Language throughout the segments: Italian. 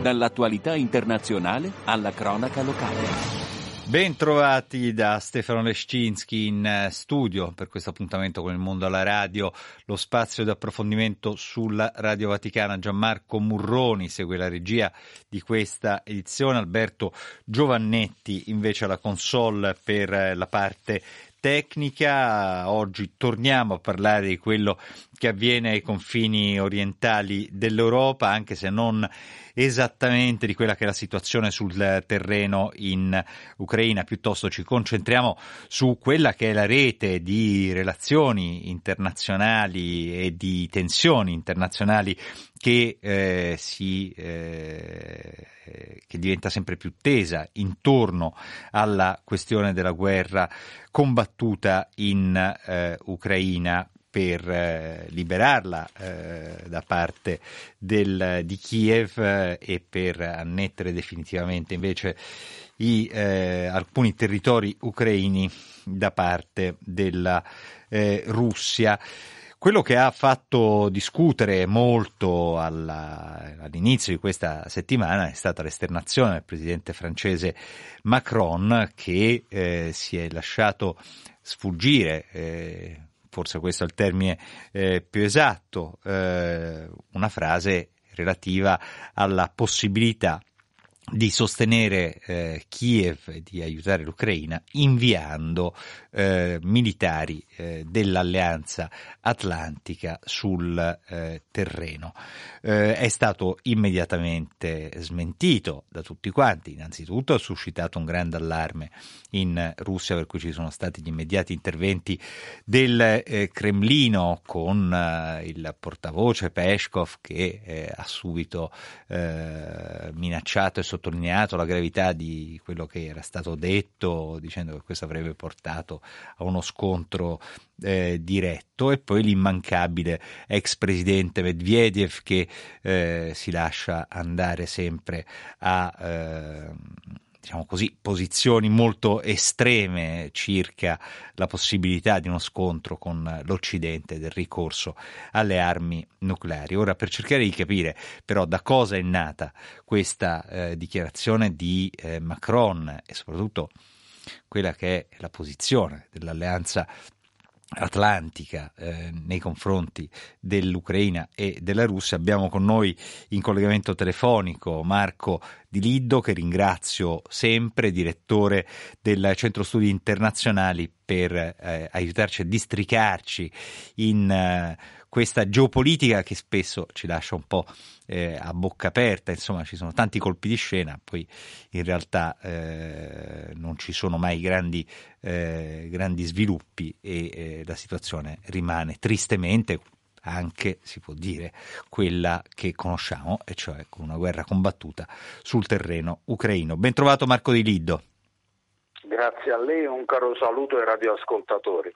dall'attualità internazionale alla cronaca locale. Ben trovati da Stefano Lescinski in eh, studio per questo appuntamento con il mondo alla radio, lo spazio di approfondimento sulla Radio Vaticana. Gianmarco Murroni segue la regia di questa edizione, Alberto Giovannetti invece alla console per eh, la parte tecnica. Oggi torniamo a parlare di quello che avviene ai confini orientali dell'Europa, anche se non esattamente di quella che è la situazione sul terreno in Ucraina, piuttosto ci concentriamo su quella che è la rete di relazioni internazionali e di tensioni internazionali che, eh, si, eh, che diventa sempre più tesa intorno alla questione della guerra combattuta in eh, Ucraina per eh, liberarla eh, da parte del, di Kiev eh, e per annettere definitivamente invece i, eh, alcuni territori ucraini da parte della eh, Russia. Quello che ha fatto discutere molto alla, all'inizio di questa settimana è stata l'esternazione del presidente francese Macron che eh, si è lasciato sfuggire eh, forse questo è il termine eh, più esatto, eh, una frase relativa alla possibilità di sostenere eh, Kiev e di aiutare l'Ucraina inviando eh, militari eh, dell'alleanza atlantica sul eh, terreno. Eh, è stato immediatamente smentito da tutti quanti, innanzitutto ha suscitato un grande allarme in Russia per cui ci sono stati gli immediati interventi del eh, Cremlino con il portavoce Peskov che ha subito minacciato e sottolineato la gravità di quello che era stato detto, dicendo che questo avrebbe portato a uno scontro eh, diretto e poi l'immancabile ex presidente Medvedev che eh, si lascia andare sempre a eh, diciamo così, posizioni molto estreme circa la possibilità di uno scontro con l'Occidente del ricorso alle armi nucleari. Ora, per cercare di capire però da cosa è nata questa eh, dichiarazione di eh, Macron e soprattutto quella che è la posizione dell'alleanza atlantica eh, nei confronti dell'Ucraina e della Russia. Abbiamo con noi in collegamento telefonico Marco Di Liddo, che ringrazio sempre, direttore del Centro Studi Internazionali, per eh, aiutarci a districarci in eh, questa geopolitica che spesso ci lascia un po' eh, a bocca aperta, insomma ci sono tanti colpi di scena, poi in realtà eh, non ci sono mai grandi, eh, grandi sviluppi e eh, la situazione rimane tristemente anche, si può dire, quella che conosciamo, e cioè con una guerra combattuta sul terreno ucraino. Ben trovato Marco Di Liddo. Grazie a lei, un caro saluto ai radioascoltatori.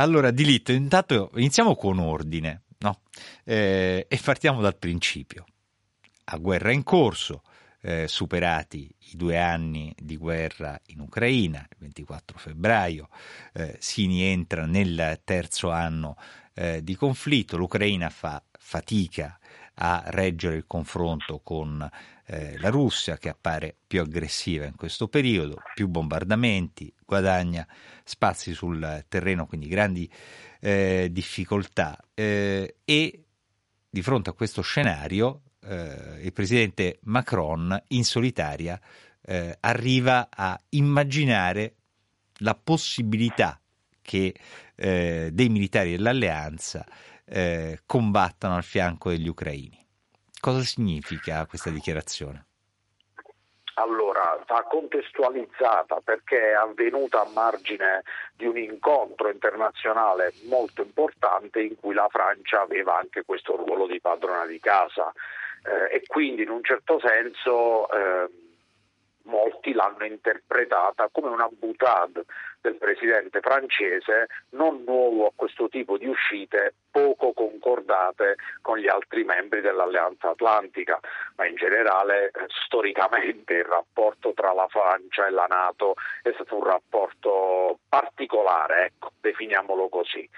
Allora, Dilitto, intanto iniziamo con ordine no? eh, e partiamo dal principio. A guerra in corso, eh, superati i due anni di guerra in Ucraina, il 24 febbraio, eh, si rientra nel terzo anno eh, di conflitto, l'Ucraina fa fatica a reggere il confronto con eh, la Russia che appare più aggressiva in questo periodo, più bombardamenti, guadagna spazi sul terreno, quindi grandi eh, difficoltà. Eh, e di fronte a questo scenario eh, il presidente Macron in solitaria eh, arriva a immaginare la possibilità che eh, dei militari dell'alleanza combattano al fianco degli ucraini. Cosa significa questa dichiarazione? Allora, va contestualizzata perché è avvenuta a margine di un incontro internazionale molto importante in cui la Francia aveva anche questo ruolo di padrona di casa eh, e quindi in un certo senso eh, molti l'hanno interpretata come una boutade del presidente francese, non nuovo a questo tipo di uscite poco concordate con gli altri membri dell'Alleanza Atlantica, ma in generale eh, storicamente il rapporto tra la Francia e la Nato è stato un rapporto particolare, ecco, definiamolo così.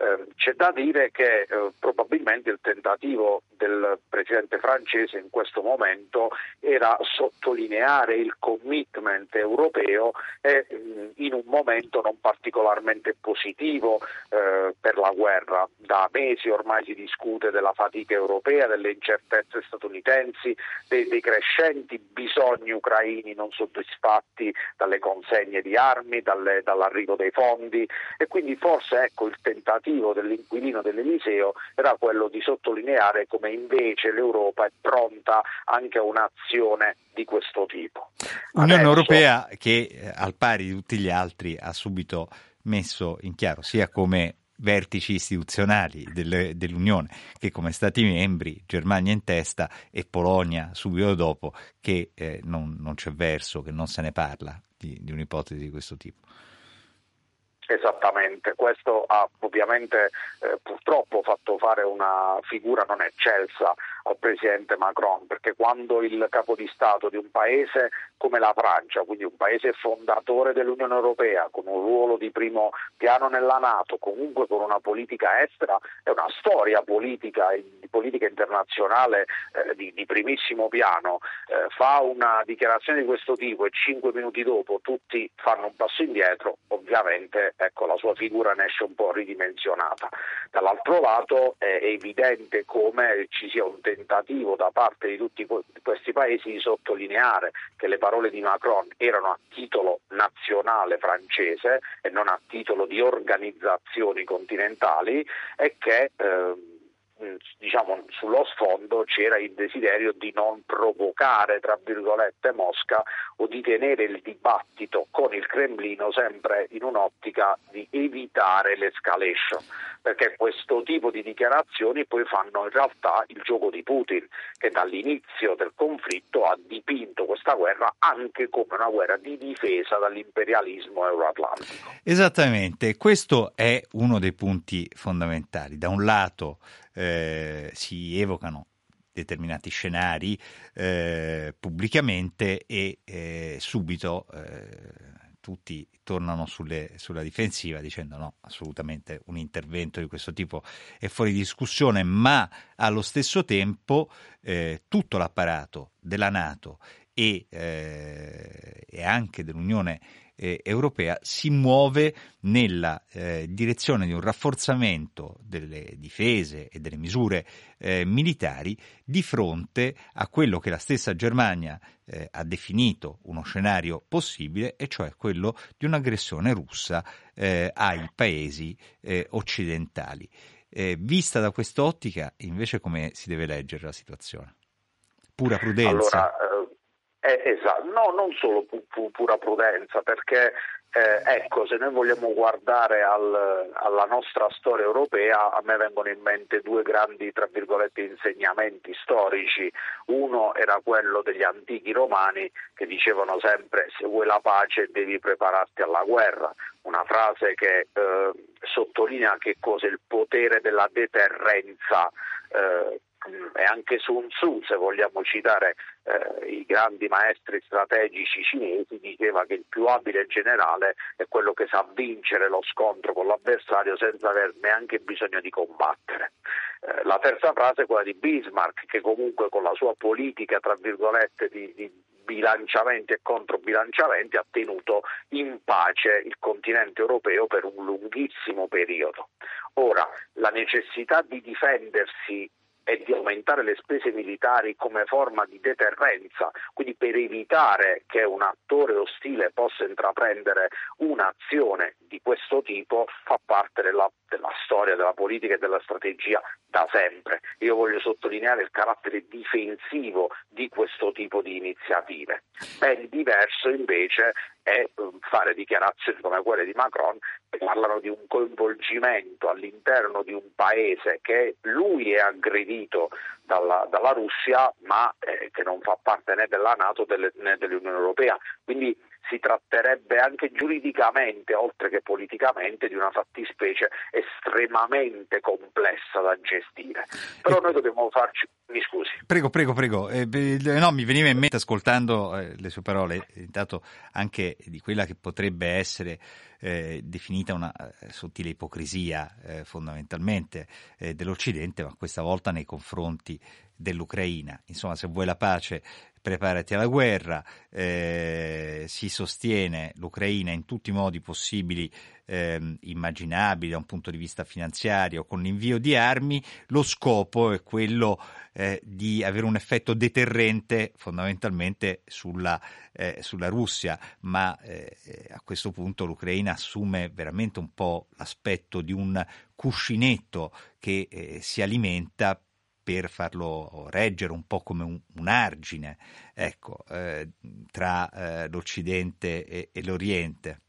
Eh, c'è da dire che eh, probabilmente il tentativo del presidente francese in questo momento era sottolineare il commitment europeo e mh, in un momento non particolarmente positivo eh, per la guerra. Da mesi ormai si discute della fatica europea, delle incertezze statunitensi, dei, dei crescenti bisogni ucraini non soddisfatti dalle consegne di armi, dalle, dall'arrivo dei fondi e quindi forse ecco il tentativo tentativo dell'inquilino dell'Eliseo era quello di sottolineare come invece l'Europa è pronta anche a un'azione di questo tipo. L'Unione Europea che eh, al pari di tutti gli altri ha subito messo in chiaro sia come vertici istituzionali delle, dell'Unione che come Stati membri, Germania in testa e Polonia subito dopo, che eh, non, non, c'è verso, che non se ne parla di, di un'ipotesi di questo tipo. Esattamente, questo ha ovviamente eh, purtroppo fatto fare una figura non eccelsa al presidente Macron, perché quando il capo di Stato di un paese come la Francia, quindi un paese fondatore dell'Unione Europea, con un ruolo di primo piano nella Nato, comunque con una politica estera e una storia politica, di politica internazionale eh, di, di, primissimo piano, eh, fa una dichiarazione di questo tipo e cinque minuti dopo tutti fanno un passo indietro, ovviamente ecco, la sua figura ne esce un po' ridimensionata. Dall'altro lato è evidente come ci sia un tentativo da parte di tutti questi paesi di sottolineare che le parole di Macron erano a titolo nazionale francese e non a titolo di organizzazioni continentali e che eh, diciamo, sullo sfondo c'era il desiderio di non provocare, tra virgolette, Mosca o di tenere il dibattito con il Cremlino sempre in un'ottica di evitare l'escalation, perché questo tipo di dichiarazioni poi fanno in realtà il gioco di Putin, che dall'inizio del conflitto ha dipinto questa guerra anche come una guerra di difesa dall'imperialismo euroatlantico. Esattamente, questo è uno dei punti fondamentali. Da un lato eh, si evocano determinati scenari eh, pubblicamente e eh, subito eh, tutti tornano sulle, sulla difensiva dicendo no, assolutamente un intervento di questo tipo è fuori discussione, ma allo stesso tempo eh, tutto l'apparato della Nato e, e anche dell'Unione eh, europea si muove nella eh, direzione di un rafforzamento delle difese e delle misure eh, militari di fronte a quello che la stessa Germania eh, ha definito uno scenario possibile, e cioè quello di un'aggressione russa eh, ai paesi eh, occidentali. vista da quest'ottica, invece, come si deve leggere la situazione? Pura prudenza. Allora, eh, esatto, no, non solo pu- pu- pura prudenza, perché eh, ecco, se noi vogliamo guardare al, alla nostra storia europea, a me vengono in mente due grandi, tra virgolette, insegnamenti storici. Uno era quello degli antichi romani che dicevano sempre se vuoi la pace devi prepararti alla guerra, una frase che eh, sottolinea che cosa è il potere della deterrenza. Eh, e anche Sun Tzu, se vogliamo citare eh, i grandi maestri strategici cinesi, diceva che il più abile generale è quello che sa vincere lo scontro con l'avversario senza aver neanche bisogno di combattere. Eh, la terza frase è quella di Bismarck, che comunque con la sua politica, tra virgolette, di, di bilanciamenti e controbilanciamenti ha tenuto in pace il continente europeo per un lunghissimo periodo. Ora, la necessità di difendersi e di aumentare le spese militari come forma di deterrenza, quindi per evitare che un attore ostile possa intraprendere un'azione di questo tipo, fa parte della, della storia, della politica e della strategia da sempre. Io voglio sottolineare il carattere difensivo di questo tipo di iniziative. Ben diverso invece è e fare dichiarazioni come quelle di Macron che parlano di un coinvolgimento all'interno di un paese che lui è aggredito dalla, dalla Russia ma eh, che non fa parte né della Nato né dell'Unione Europea. Quindi si tratterebbe anche giuridicamente, oltre che politicamente, di una fattispecie estremamente complessa da gestire. Però noi dobbiamo farci. Mi scusi. Prego, prego, prego. Eh, no, mi veniva in mente ascoltando eh, le sue parole, intanto anche di quella che potrebbe essere eh, definita una eh, sottile ipocrisia fondamentalmente dell'Occidente, ma questa volta nei confronti dell'Ucraina. Insomma, se vuoi la pace, preparati alla guerra, eh, si sostiene l'Ucraina in tutti i modi possibili eh, immaginabili da un punto di vista finanziario con l'invio di armi, lo scopo è quello eh, di avere un effetto deterrente fondamentalmente sulla, eh, sulla Russia, ma eh, a questo punto l'Ucraina assume veramente un po' l'aspetto di un cuscinetto che eh, si alimenta per farlo reggere un po' come un, un argine ecco, eh, tra eh, l'Occidente e, e l'Oriente.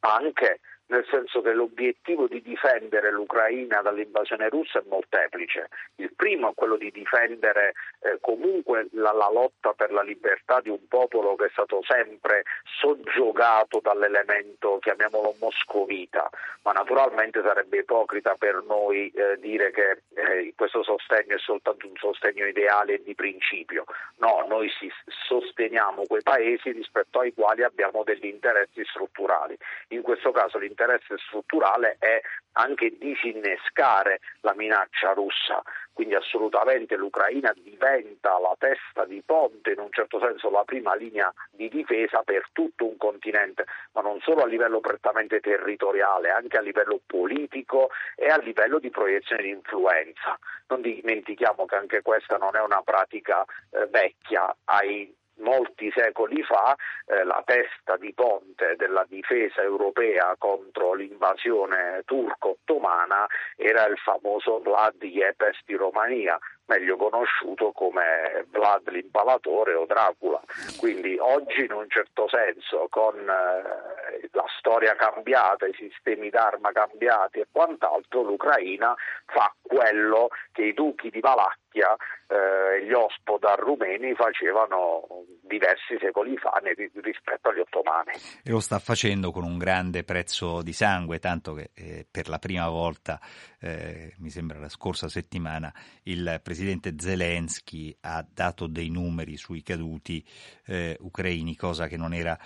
Anche nel senso che l'obiettivo di difendere l'Ucraina dall'invasione russa è molteplice. Il primo è quello di difendere eh, comunque la, la, lotta per la libertà di un popolo che è stato sempre soggiogato dall'elemento, chiamiamolo moscovita, ma naturalmente sarebbe ipocrita per noi eh, dire che eh, questo sostegno è soltanto un sostegno ideale e di principio. No, noi si, sosteniamo quei paesi rispetto ai quali abbiamo degli interessi strutturali. In questo caso l'interesse interesse strutturale è anche disinnescare la minaccia russa. Quindi assolutamente l'Ucraina diventa la testa di ponte, in un certo senso la prima linea di difesa per tutto un continente, ma non solo a livello prettamente territoriale, anche a livello politico e a livello di proiezione di influenza. Non dimentichiamo che anche questa non è una pratica eh, vecchia, ai molti secoli fa eh, la testa di ponte della difesa europea contro l'invasione turco-ottomana era il famoso Vlad Yepes di Romania, meglio conosciuto come Vlad l'impalatore o Dracula. Quindi oggi in un certo senso con eh, la storia cambiata, i sistemi d'arma cambiati e quant'altro, l'Ucraina fa quello che i duchi di Valacchia e eh, gli ospodar rumeni facevano diversi secoli fa rispetto agli ottomani. E lo sta facendo con un grande prezzo di sangue, tanto che eh, per la prima volta, eh, mi sembra la scorsa settimana, il presidente Zelensky ha dato dei numeri sui caduti eh, ucraini, cosa che non era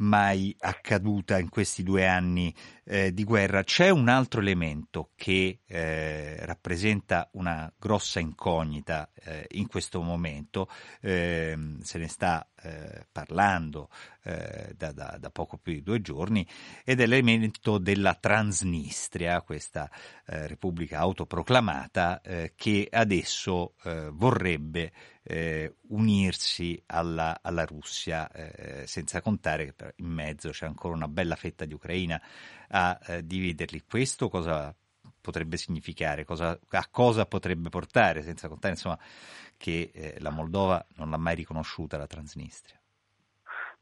mai accaduta in questi due anni eh, di guerra. C'è un altro elemento che eh, rappresenta una grossa incognita eh, in questo momento, ehm, se ne sta eh, parlando eh, da, da, da, poco più di due giorni, ed è l'elemento della Transnistria, questa eh, repubblica autoproclamata che adesso vorrebbe unirsi alla, alla Russia, senza contare che in mezzo c'è ancora una bella fetta di Ucraina a eh, dividerli. Questo cosa potrebbe significare, cosa, a cosa potrebbe portare, senza contare insomma, che eh, la Moldova non l'ha mai riconosciuta la Transnistria.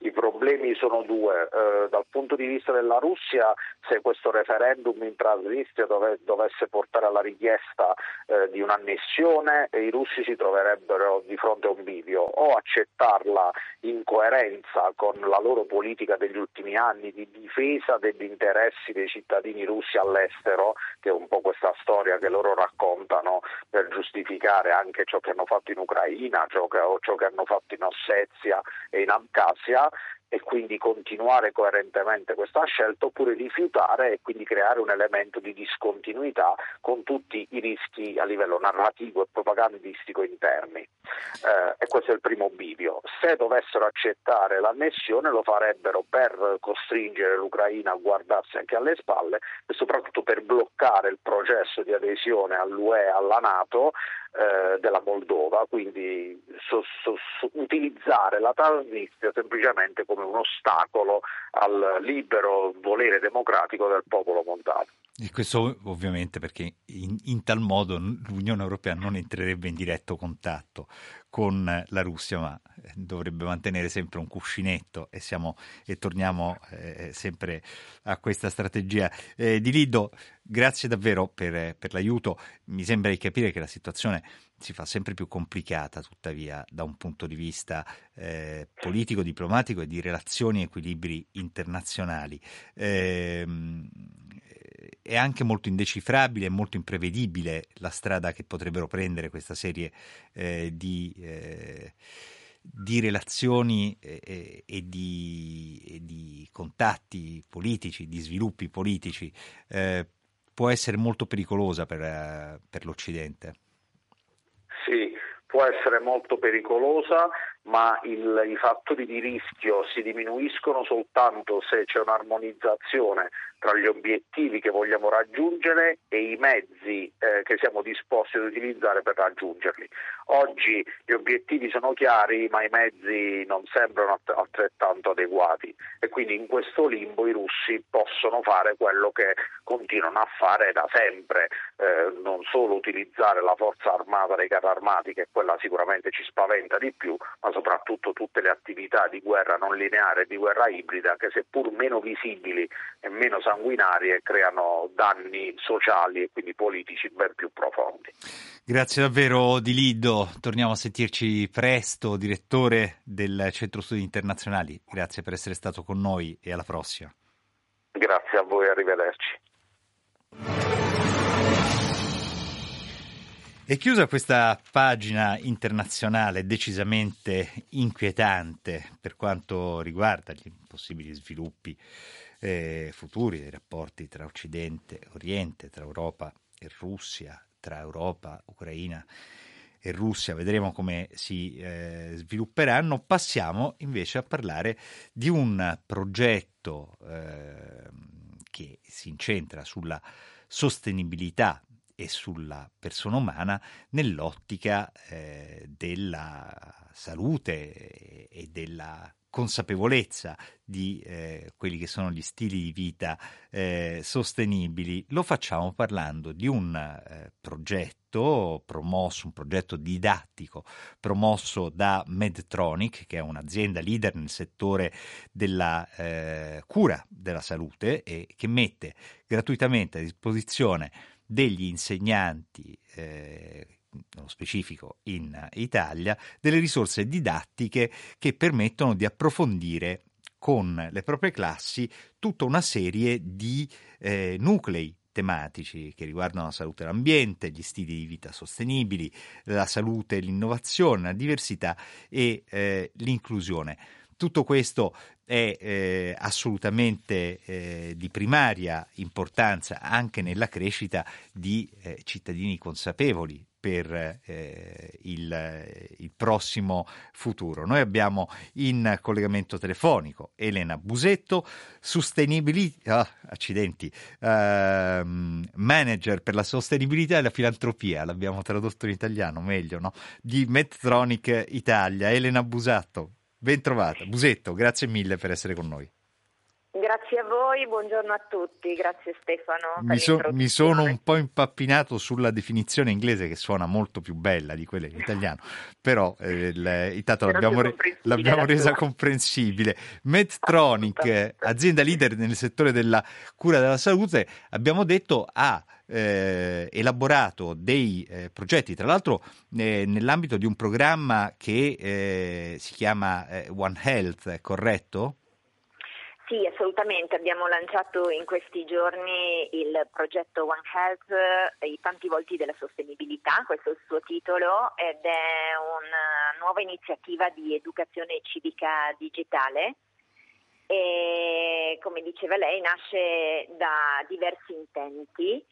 I problemi sono due. Eh, dal punto di vista della Russia, se questo referendum in Transnistria dove, dovesse portare alla richiesta eh, di un'annessione, i russi si troverebbero di fronte a un bivio o accettarla in coerenza con la loro politica degli ultimi anni di difesa degli interessi dei cittadini russi all'estero, che è un po' questa storia che loro raccontano per giustificare anche ciò che hanno fatto in Ucraina, ciò che, ciò che hanno fatto in Ossetia e in Abkhazia e quindi continuare coerentemente questa scelta oppure rifiutare e quindi creare un elemento di discontinuità con tutti i rischi a livello narrativo e propagandistico interni. Eh, e questo è il primo bivio. Se dovessero accettare l'annessione lo farebbero per costringere l'Ucraina a guardarsi anche alle spalle e soprattutto per bloccare il processo di adesione all'UE e alla Nato eh, della Moldova, quindi so, so, so, utilizzare la Transnistria semplicemente come un ostacolo al libero volere democratico del popolo moldavo. E questo ovviamente perché in, in, tal modo l'Unione Europea non entrerebbe in diretto contatto con la Russia, ma eh, dovrebbe mantenere sempre un cuscinetto e, siamo, e torniamo eh, sempre a questa strategia. Eh, di Lido, grazie davvero per, per l'aiuto. Mi sembra di capire che la situazione si fa sempre più complicata, tuttavia, da un punto di vista eh, politico, diplomatico e di relazioni e equilibri internazionali. Eh, è anche molto indecifrabile e molto imprevedibile la strada che potrebbero prendere questa serie eh, di, eh, di, relazioni e, e, di, e, di, contatti politici, di sviluppi politici. Eh, può essere molto pericolosa per, per l'Occidente. Può essere molto pericolosa, ma il, i fattori di rischio si diminuiscono soltanto se c'è un'armonizzazione tra gli obiettivi che vogliamo raggiungere e i mezzi eh, che siamo disposti ad utilizzare per raggiungerli. Oggi gli obiettivi sono chiari, ma i mezzi non sembrano altrettanto adeguati e quindi in questo limbo i russi possono fare quello che continuano a fare da sempre, eh, non solo utilizzare la forza armata dei carri armati, che quella sicuramente ci spaventa di più, ma soprattutto tutte le attività di guerra non lineare e di guerra ibrida che seppur meno visibili e meno sanguinarie creano danni sociali e quindi politici ben più profondi. Grazie davvero Di Lido, torniamo a sentirci presto, direttore del Centro Studi Internazionali. Grazie per essere stato con noi e alla prossima. Grazie a voi, arrivederci. È chiusa questa pagina internazionale decisamente inquietante per quanto riguarda gli possibili sviluppi eh, futuri dei rapporti tra Occidente e Oriente, tra Europa e Russia, tra Europa, Ucraina e Russia. Vedremo come si eh, svilupperanno. Passiamo invece a parlare di un progetto eh, che si incentra sulla sostenibilità e sulla persona umana nell'ottica eh, della salute e della consapevolezza di eh, quelli che sono gli stili di vita eh, sostenibili, lo facciamo parlando di un eh, progetto promosso, un progetto didattico promosso da Medtronic, che è un'azienda leader nel settore della eh, cura della salute e che mette gratuitamente a disposizione degli insegnanti eh, nello specifico in Italia, delle risorse didattiche che permettono di approfondire con le proprie classi tutta una serie di eh, nuclei tematici che riguardano la salute e l'ambiente, gli stili di vita sostenibili, la salute l'innovazione, la diversità e eh, l'inclusione. Tutto questo è eh, assolutamente eh, di primaria importanza anche nella crescita di eh, cittadini consapevoli per eh, il, il, prossimo futuro. Noi abbiamo in collegamento telefonico Elena Busetto, Sustainability, ah, accidenti, uh, manager per la sostenibilità e la filantropia, l'abbiamo tradotto in italiano meglio, no? di Medtronic Italia. Elena Busatto, ben trovata. Busetto, grazie mille per essere con noi. Grazie a voi, buongiorno a tutti, grazie Stefano. Mi, so, mi, sono un po' impappinato sulla definizione inglese che suona molto più bella di quella in italiano, però eh, il, intanto l'abbiamo, re, l'abbiamo resa comprensibile. Medtronic, azienda leader nel settore della cura della salute, abbiamo detto ha eh, elaborato dei eh, progetti, tra l'altro eh, nell'ambito di un programma che eh, si chiama eh, One Health, corretto? Sì, assolutamente. Abbiamo lanciato in questi giorni il progetto One Health, i tanti volti della sostenibilità, questo è il suo titolo, ed è una nuova iniziativa di educazione civica digitale. E, come diceva lei, nasce da diversi intenti.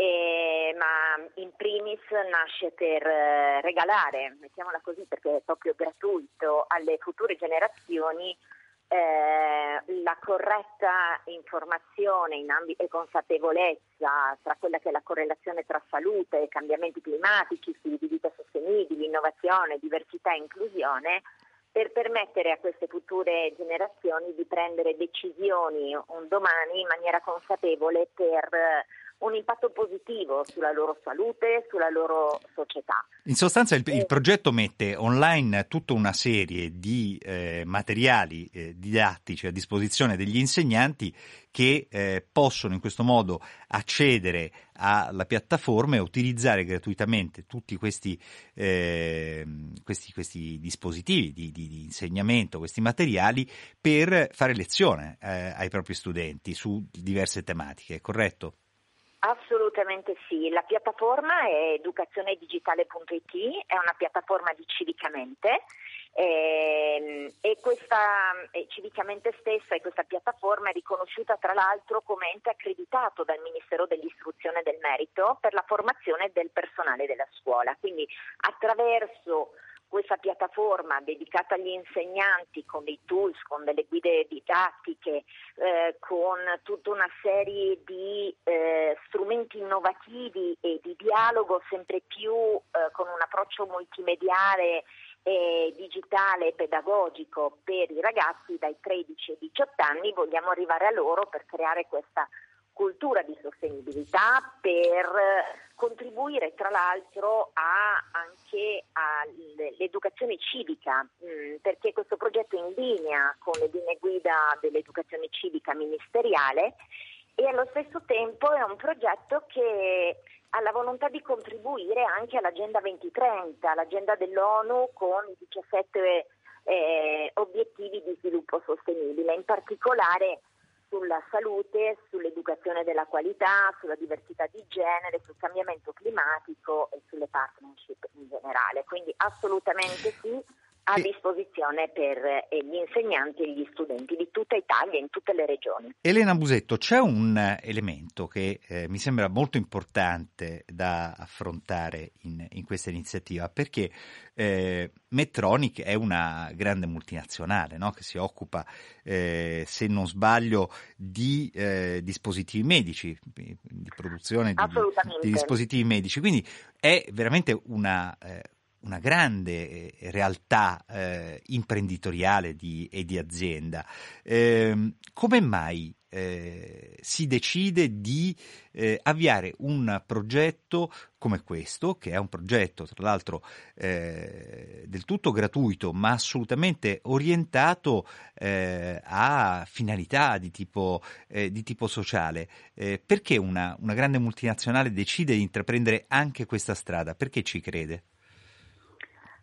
Eh, ma in primis nasce per eh, regalare, mettiamola così perché è proprio gratuito, alle future generazioni eh, la corretta informazione in ambito e consapevolezza tra quella che è la correlazione tra salute, cambiamenti climatici, stili di vita sostenibili, innovazione, diversità e inclusione per permettere a queste future generazioni di prendere decisioni un domani in maniera consapevole per un impatto positivo sulla loro salute, sulla loro società. In sostanza il, il progetto mette online tutta una serie di eh, materiali eh, didattici a disposizione degli insegnanti che eh, possono in questo modo accedere alla piattaforma e utilizzare gratuitamente tutti questi, eh, questi, questi dispositivi di, di, di, insegnamento, questi materiali per fare lezione eh, ai propri studenti su diverse tematiche, corretto? Assolutamente sì, la piattaforma è educazionedigitale.it, è una piattaforma di Civicamente. Eh, e questa eh, Civicamente stessa e questa piattaforma è riconosciuta tra l'altro come ente accreditato dal Ministero dell'Istruzione e del Merito per la formazione del personale della scuola, quindi attraverso questa piattaforma dedicata agli insegnanti con dei tools, con delle guide didattiche, eh, con tutta una serie di eh, strumenti innovativi e di dialogo sempre più eh, con un approccio multimediale e digitale e pedagogico per i ragazzi dai 13 ai 18 anni, vogliamo arrivare a loro per creare questa cultura di sostenibilità per contribuire tra l'altro a, anche all'educazione civica, mm, perché questo progetto è in linea con le linee guida dell'educazione civica ministeriale e allo stesso tempo è un progetto che ha la volontà di contribuire anche all'Agenda 2030, l'agenda dell'ONU con i 17 eh, obiettivi di sviluppo sostenibile, in particolare sulla salute, sull'educazione della qualità, sulla diversità di genere, sul cambiamento climatico e sulle partnership in generale. Quindi assolutamente sì a disposizione per eh, gli insegnanti e gli studenti di tutta Italia, in tutte le regioni. Elena Busetto, c'è un elemento che eh, mi sembra molto importante da affrontare in, in questa iniziativa, perché eh, Medtronic è una grande multinazionale no? che si occupa, eh, se non sbaglio, di eh, dispositivi medici, di produzione di, di, dispositivi medici, quindi è veramente una eh, una grande eh, realtà eh, imprenditoriale di, e di azienda. Eh, come mai eh, si decide di eh, avviare un progetto come questo, che è un progetto tra l'altro eh, del tutto gratuito, ma assolutamente orientato a finalità di tipo, di tipo sociale? perché una, una grande multinazionale decide di intraprendere anche questa strada? Perché ci crede?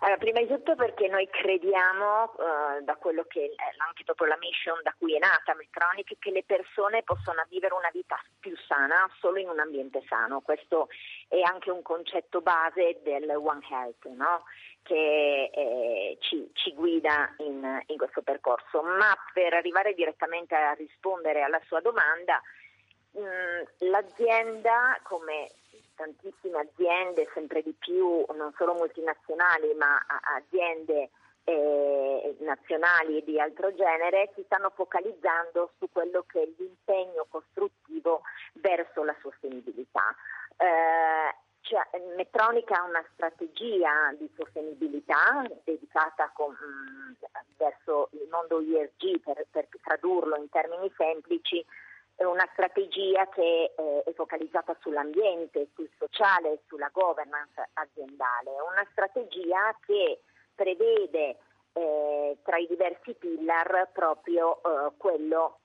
Allora, prima di tutto perché noi crediamo, uh, da quello che anche proprio la mission da cui è nata Medtronic, che le persone possano vivere una vita più sana solo in un ambiente sano. Questo è anche un concetto base del One Health, no? che eh, ci, ci, guida in, in questo percorso. Ma per arrivare direttamente a rispondere alla sua domanda, mm, l'azienda, come tantissime aziende, sempre di più, non solo multinazionali, ma aziende eh, nazionali e di altro genere, si stanno focalizzando su quello che è l'impegno costruttivo verso la sostenibilità. Eh, cioè, Metronica ha una strategia di sostenibilità dedicata con, mh, verso il mondo ESG, per, per tradurlo in termini semplici, una strategia che eh, è focalizzata sull'ambiente, sul sociale e sulla governance aziendale, una strategia che prevede eh, tra i diversi pillar proprio eh, quello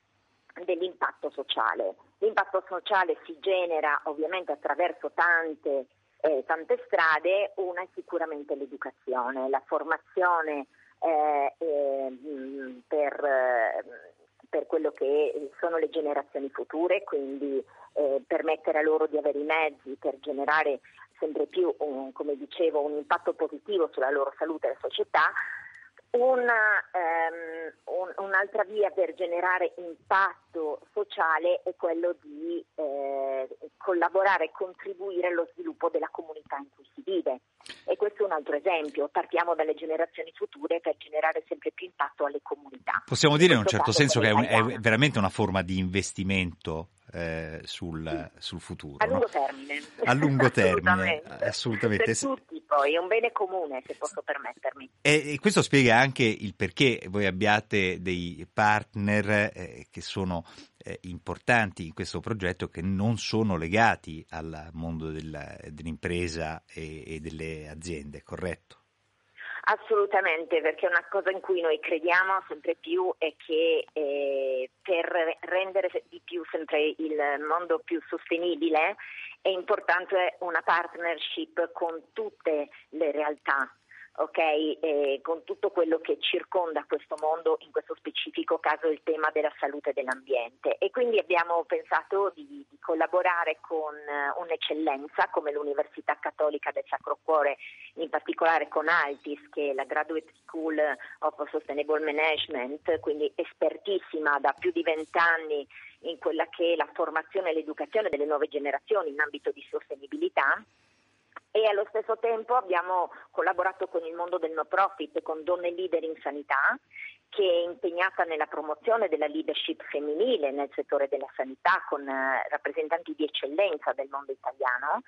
dell'impatto sociale. L'impatto sociale si genera ovviamente attraverso tante, eh, tante strade, una è sicuramente l'educazione, la formazione eh, eh, per per quello che sono le generazioni future, quindi eh, permettere a loro di avere i mezzi per generare sempre più, un, come dicevo, un impatto positivo sulla loro salute e la società, una, um, un, un'altra via per generare impatto sociale è quello di eh, collaborare e contribuire allo sviluppo della comunità in cui si vive. E questo è un altro esempio. Partiamo dalle generazioni future per generare sempre più impatto alle comunità. Possiamo dire in un certo senso che è, un, è, veramente una forma di investimento eh, sul, sul, futuro. A lungo termine. A lungo termine, assolutamente. assolutamente. Poi è un bene comune, se posso permettermi. E, e questo spiega anche il perché voi abbiate dei partner eh, che sono eh, importanti in questo progetto che non sono legati al mondo della, dell'impresa e, e delle aziende, corretto? Assolutamente, perché una cosa in cui noi crediamo sempre più è che eh, per rendere di più sempre il mondo più sostenibile è importante una partnership con tutte le realtà okay? eh, con tutto quello che circonda questo mondo, in questo specifico caso il tema della salute e dell'ambiente. E quindi abbiamo pensato di, di collaborare con uh, un'eccellenza come l'Università Cattolica del Sacro Cuore, in particolare con Altis, che è la Graduate School of Sustainable Management, quindi espertissima da più di vent'anni in quella che è la formazione e l'educazione delle nuove generazioni in ambito di sostenibilità. E allo stesso tempo abbiamo collaborato con il mondo del no profit, con Donne Leader in Sanità, che è impegnata nella promozione della leadership femminile nel settore della sanità con eh, rappresentanti di eccellenza del mondo italiano,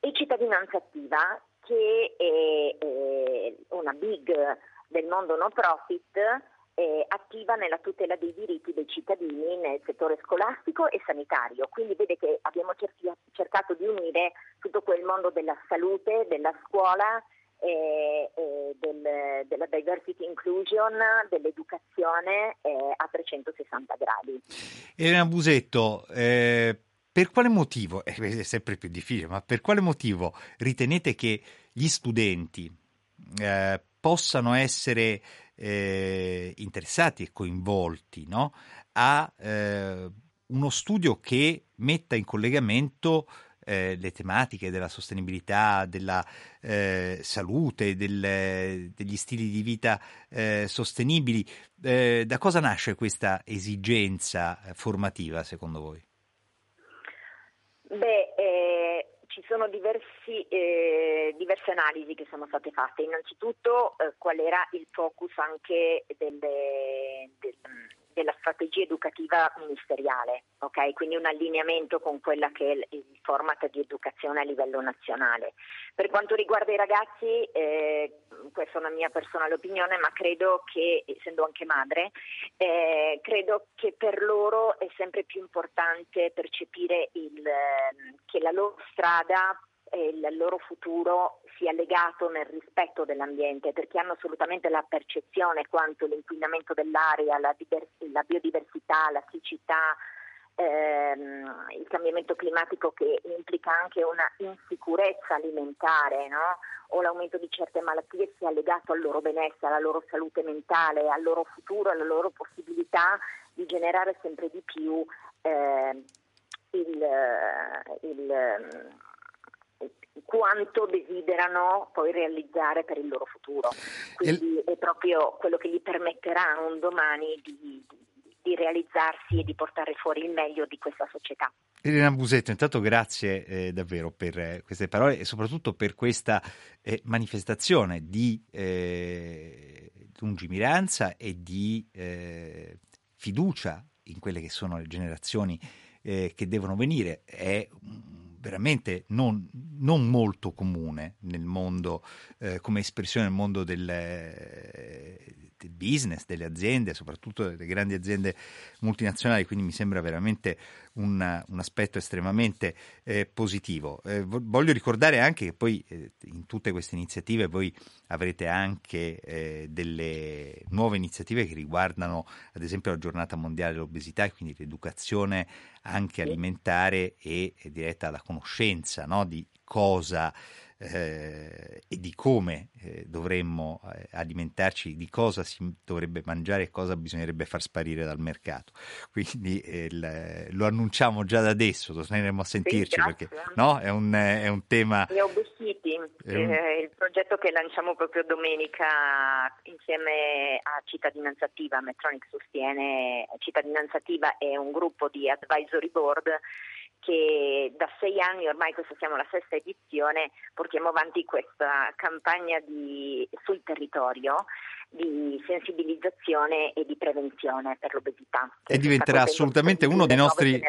e Cittadinanza Attiva, che è, è una big del mondo no profit eh, attiva nella tutela dei diritti dei cittadini nel settore scolastico e sanitario. Quindi vede che abbiamo cercato di unire tutto quel mondo della salute, della scuola, eh, eh, del, della diversity inclusion, dell'educazione eh, a 360 gradi. Elena Busetto, eh, per quale motivo, eh, è sempre più difficile, ma per quale motivo ritenete che gli studenti possano essere eh, interessati e coinvolti no? a eh, uno studio che metta in collegamento eh, le tematiche della sostenibilità, della eh, salute, del, degli stili di vita eh, sostenibili. Eh, da cosa nasce questa esigenza formativa secondo voi? Beh, eh, ci sono diversi, eh, diverse analisi che sono state fatte. Innanzitutto eh, qual era il focus anche delle, del, della strategia educativa ministeriale, okay? quindi un allineamento con quella che è il format di educazione a livello nazionale. Per quanto riguarda i ragazzi, eh, questa è una mia personale opinione, ma credo che, essendo anche madre, eh, credo che per loro è sempre più importante percepire il, che la loro strada e il loro futuro sia legato nel rispetto dell'ambiente, perché hanno assolutamente la percezione quanto l'inquinamento dell'aria, la, divers- la biodiversità, la siccità, ehm, il cambiamento climatico che implica anche una insicurezza alimentare no? o l'aumento di certe malattie sia legato al loro benessere, alla loro salute mentale, al loro futuro, alla loro possibilità di generare sempre di più eh, il, il quanto desiderano poi realizzare per il loro futuro. Quindi è proprio quello che gli permetterà un domani di, di realizzarsi e di portare fuori il meglio di questa società. Elena Busetto, intanto grazie eh, davvero per eh, queste parole e soprattutto per questa eh, manifestazione di eh, lungimiranza e di eh, fiducia in quelle che sono le generazioni che devono venire. È veramente non, non, molto comune nel mondo, eh, come espressione nel mondo del, del, business, delle aziende, soprattutto delle grandi aziende multinazionali, quindi mi sembra veramente un, un aspetto estremamente eh, positivo. Eh, voglio ricordare anche che poi eh, in tutte queste iniziative voi avrete anche eh, delle nuove iniziative che riguardano ad esempio la giornata mondiale dell'obesità e quindi l'educazione anche alimentare e, e diretta alla conoscenza no? di cosa eh, e di come eh, dovremmo eh, alimentarci, di cosa si dovrebbe mangiare e cosa bisognerebbe far sparire dal mercato. Quindi eh, il, lo annunciamo già da adesso, torneremo a sentirci sì, perché no? è, un, è, un, tema... Io City, un... Eh, il progetto che lanciamo proprio domenica insieme a Cittadinanza Attiva, Metronic sostiene Cittadinanza Attiva è un gruppo di advisory board che da sei anni, ormai questa siamo alla sesta edizione, portiamo avanti questa campagna di, sul territorio di sensibilizzazione e di prevenzione per l'obesità. E diventerà assolutamente uno dei, nostri,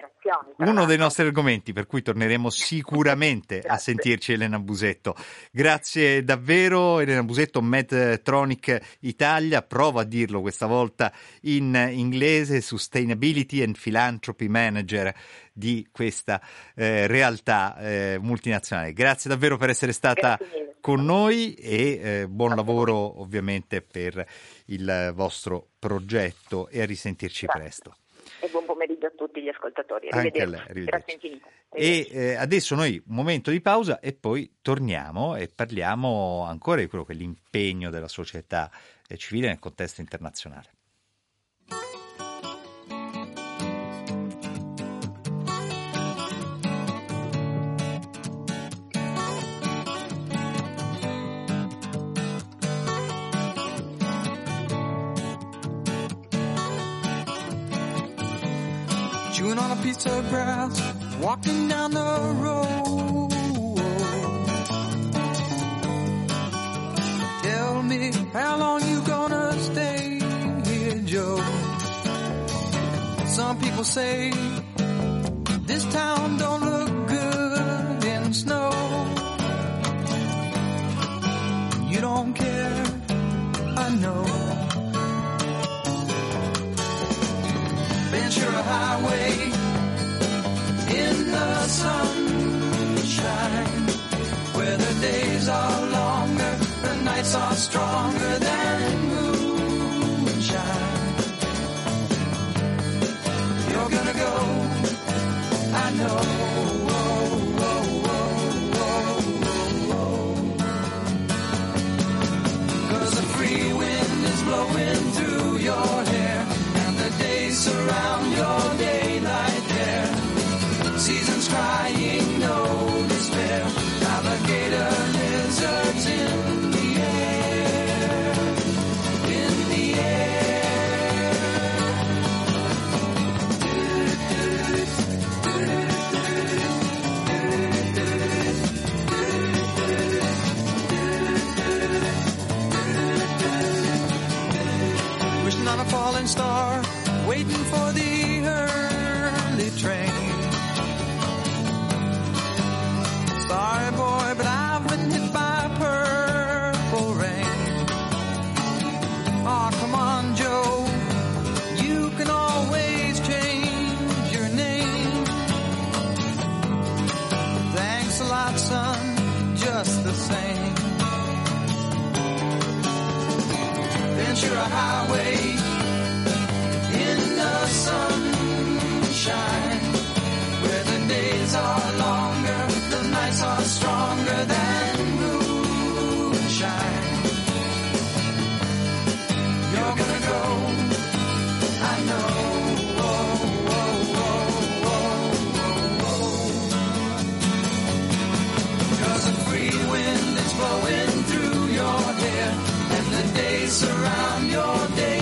uno dei nostri argomenti, per cui torneremo sicuramente a sentirci Elena Busetto. Grazie davvero Elena Busetto, Medtronic Italia, provo a dirlo questa volta in inglese, Sustainability and Philanthropy Manager di questa eh, realtà eh, multinazionale. Grazie davvero per essere stata con noi e eh, buon lavoro ovviamente per il vostro progetto e a risentirci Grazie. presto. E buon pomeriggio a tutti gli ascoltatori. Anche a lei, arrivederci. E eh, adesso noi un momento di pausa e poi torniamo e parliamo ancora di quello che è l'impegno della società eh, civile nel contesto internazionale. Of grass, walking down the road. Tell me how long you gonna stay here, Joe? Some people say this town don't look good in snow. You don't care, I know. Ventura Highway in the sunshine, where the days are longer, the nights are stronger blowing through your hair and the days surround your daylight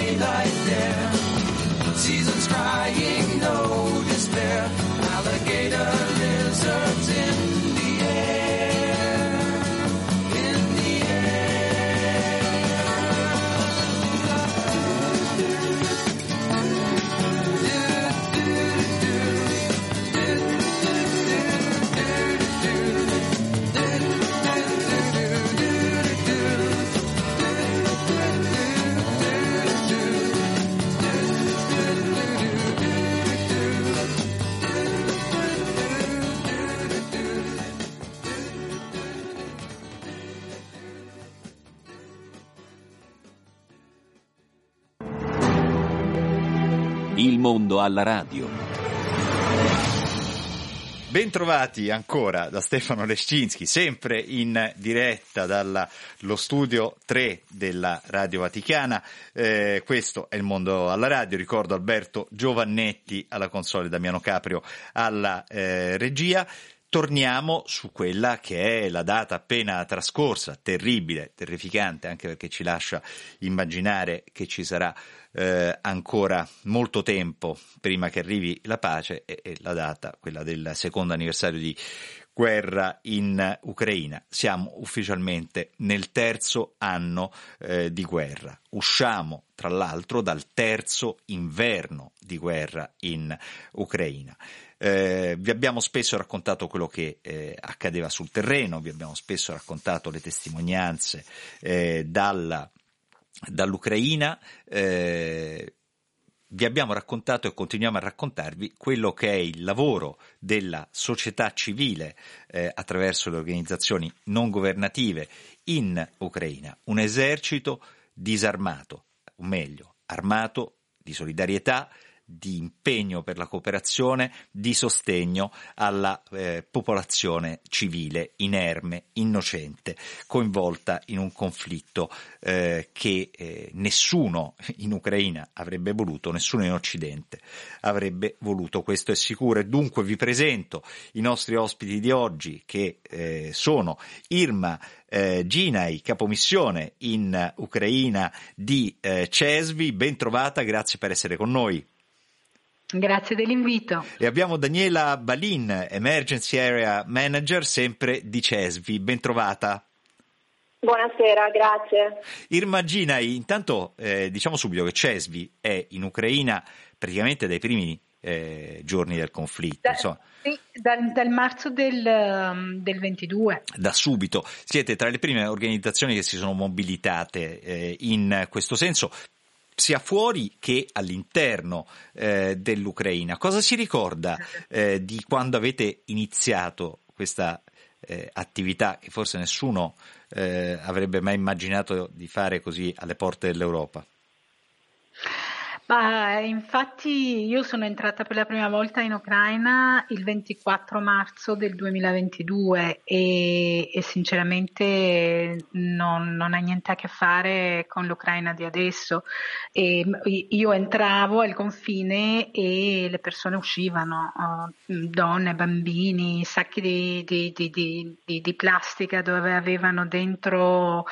mondo alla radio. Bentrovati ancora da Stefano Lescinski, sempre in diretta dallo studio 3 della Radio Vaticana. Eh, questo è il mondo alla radio. Ricordo Alberto Giovannetti alla console, Damiano Caprio alla eh, regia. Torniamo su quella che è la data appena trascorsa, terribile, terrificante, anche perché ci lascia immaginare che ci sarà eh, ancora molto tempo prima che arrivi la pace e, e la data, quella del secondo anniversario di guerra in Ucraina. Siamo ufficialmente nel terzo anno eh, di guerra. Usciamo, tra l'altro, dal terzo inverno di guerra in Ucraina. Eh, vi abbiamo spesso raccontato quello che eh, accadeva sul terreno, vi abbiamo spesso raccontato le testimonianze eh, dalla, dall'Ucraina. Eh, vi abbiamo raccontato e continuiamo a raccontarvi quello che è il lavoro della società civile eh, attraverso le organizzazioni non governative in Ucraina. Un esercito disarmato, o meglio, armato di solidarietà, di impegno per la cooperazione, di sostegno alla eh, popolazione civile inerme, innocente, coinvolta in un conflitto eh, che eh, nessuno in Ucraina avrebbe voluto, nessuno in Occidente avrebbe voluto, questo è sicuro. E dunque vi presento i nostri ospiti di oggi che eh, sono Irma eh, Ginai, capomissione in Ucraina di eh, Cesvi, ben trovata, grazie per essere con noi. Grazie dell'invito. E abbiamo Daniela Balin, Emergency Area Manager, sempre di Cesvi. Ben trovata. Buonasera, grazie. Irma Ginai, intanto eh, diciamo subito che Cesvi è in Ucraina praticamente dai primi eh, giorni del conflitto. Da, sì, dal, dal, marzo del, del, 22. Da subito. Siete tra le prime organizzazioni che si sono mobilitate eh, in questo senso sia fuori che all'interno eh, dell'Ucraina. Cosa si ricorda eh, di quando avete iniziato questa eh, attività che forse nessuno eh, avrebbe mai immaginato di fare così alle porte dell'Europa? Ma infatti io sono entrata per la prima volta in Ucraina il 24 marzo del 2022 e, e sinceramente non, non, ha niente a che fare con l'Ucraina di adesso. E io entravo al confine e le persone uscivano, donne, bambini, sacchi di, di, di, di plastica dove avevano dentro,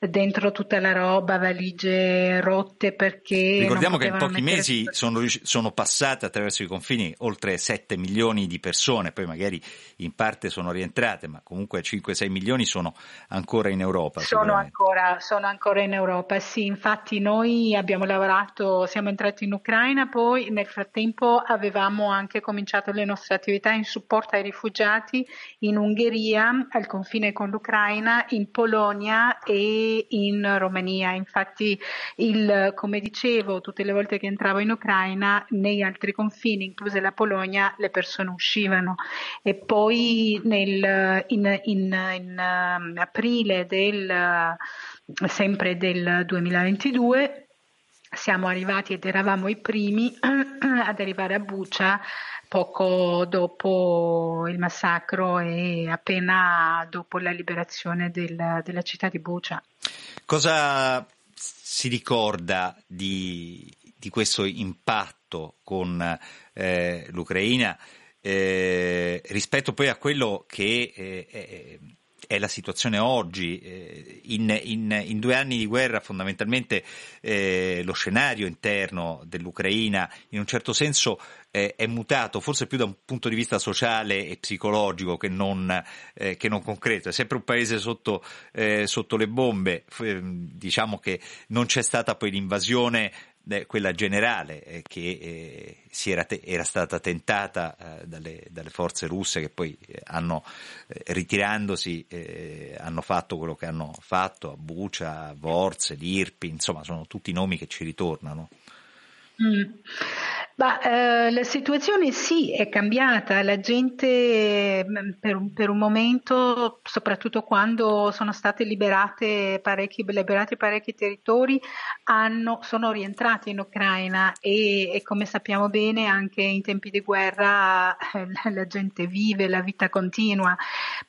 dentro, tutta la roba, valigie rotte perché... Ricordiamo che in pochi mesi sono, sono, passate attraverso i confini oltre 7 milioni di persone, poi magari in parte sono rientrate, ma comunque 5-6 milioni sono ancora in Europa. Sono ancora, sono ancora, in Europa, sì, infatti noi abbiamo lavorato, siamo entrati in Ucraina, poi nel frattempo avevamo anche cominciato le nostre attività in supporto ai rifugiati in Ungheria, al confine con l'Ucraina, in Polonia e in Romania. Infatti, il, come dicevo, tutte le volte che entravo in Ucraina, nei altri confini, incluse la Polonia, le persone uscivano. E poi nel, in, in, in uh, aprile del, sempre del 2022 siamo arrivati ed eravamo i primi ad arrivare a Bucia poco dopo il massacro e appena dopo la liberazione del, della città di Bucia. Cosa si ricorda di, di questo impatto con eh, l'Ucraina eh, rispetto poi a quello che eh, è la situazione oggi. Eh, in, in, in, due anni di guerra fondamentalmente eh, lo scenario interno dell'Ucraina in un certo senso eh, è mutato, forse più da un punto di vista sociale e psicologico che non, eh, che non concreto. È sempre un paese sotto, eh, sotto le bombe, diciamo che non c'è stata poi l'invasione quella generale eh, che eh, era, era, stata tentata eh, dalle, dalle, forze russe che poi hanno, ritirandosi, hanno fatto quello che hanno fatto a Bucia, a Vorze, Lirpi, insomma sono tutti nomi che ci ritornano. Mm. Ma, eh, la situazione sì è cambiata, la gente mm, per per un, momento, soprattutto quando sono stati liberati parecchi, liberati parecchi territori, hanno, sono rientrati in Ucraina e, e, come sappiamo bene anche in tempi di guerra eh, la gente vive, la vita continua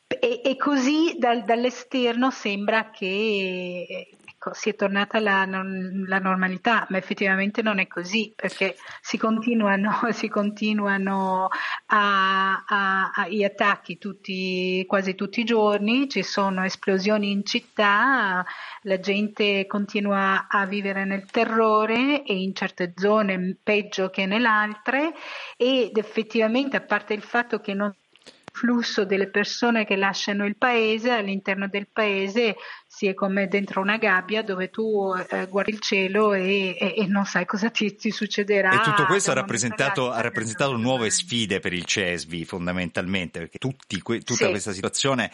e, e così dal, dall'esterno sembra che ecco, sia tornata la, normalità, ma effettivamente non è così perché si continuano, si continuano a, a, a, gli attacchi tutti, quasi tutti i giorni, ci sono esplosioni in città, la gente continua a vivere nel terrore e in certe zone peggio che nelle altre ed effettivamente a parte il fatto che non flusso delle persone che lasciano il paese, all'interno del paese si è come dentro una gabbia dove tu eh, guardi il cielo e, e, e, non sai cosa ti, ti succederà. E tutto questo ha rappresentato, ha rappresentato nuove sfide per il CESVI fondamentalmente, perché tutti, tutta sì. questa situazione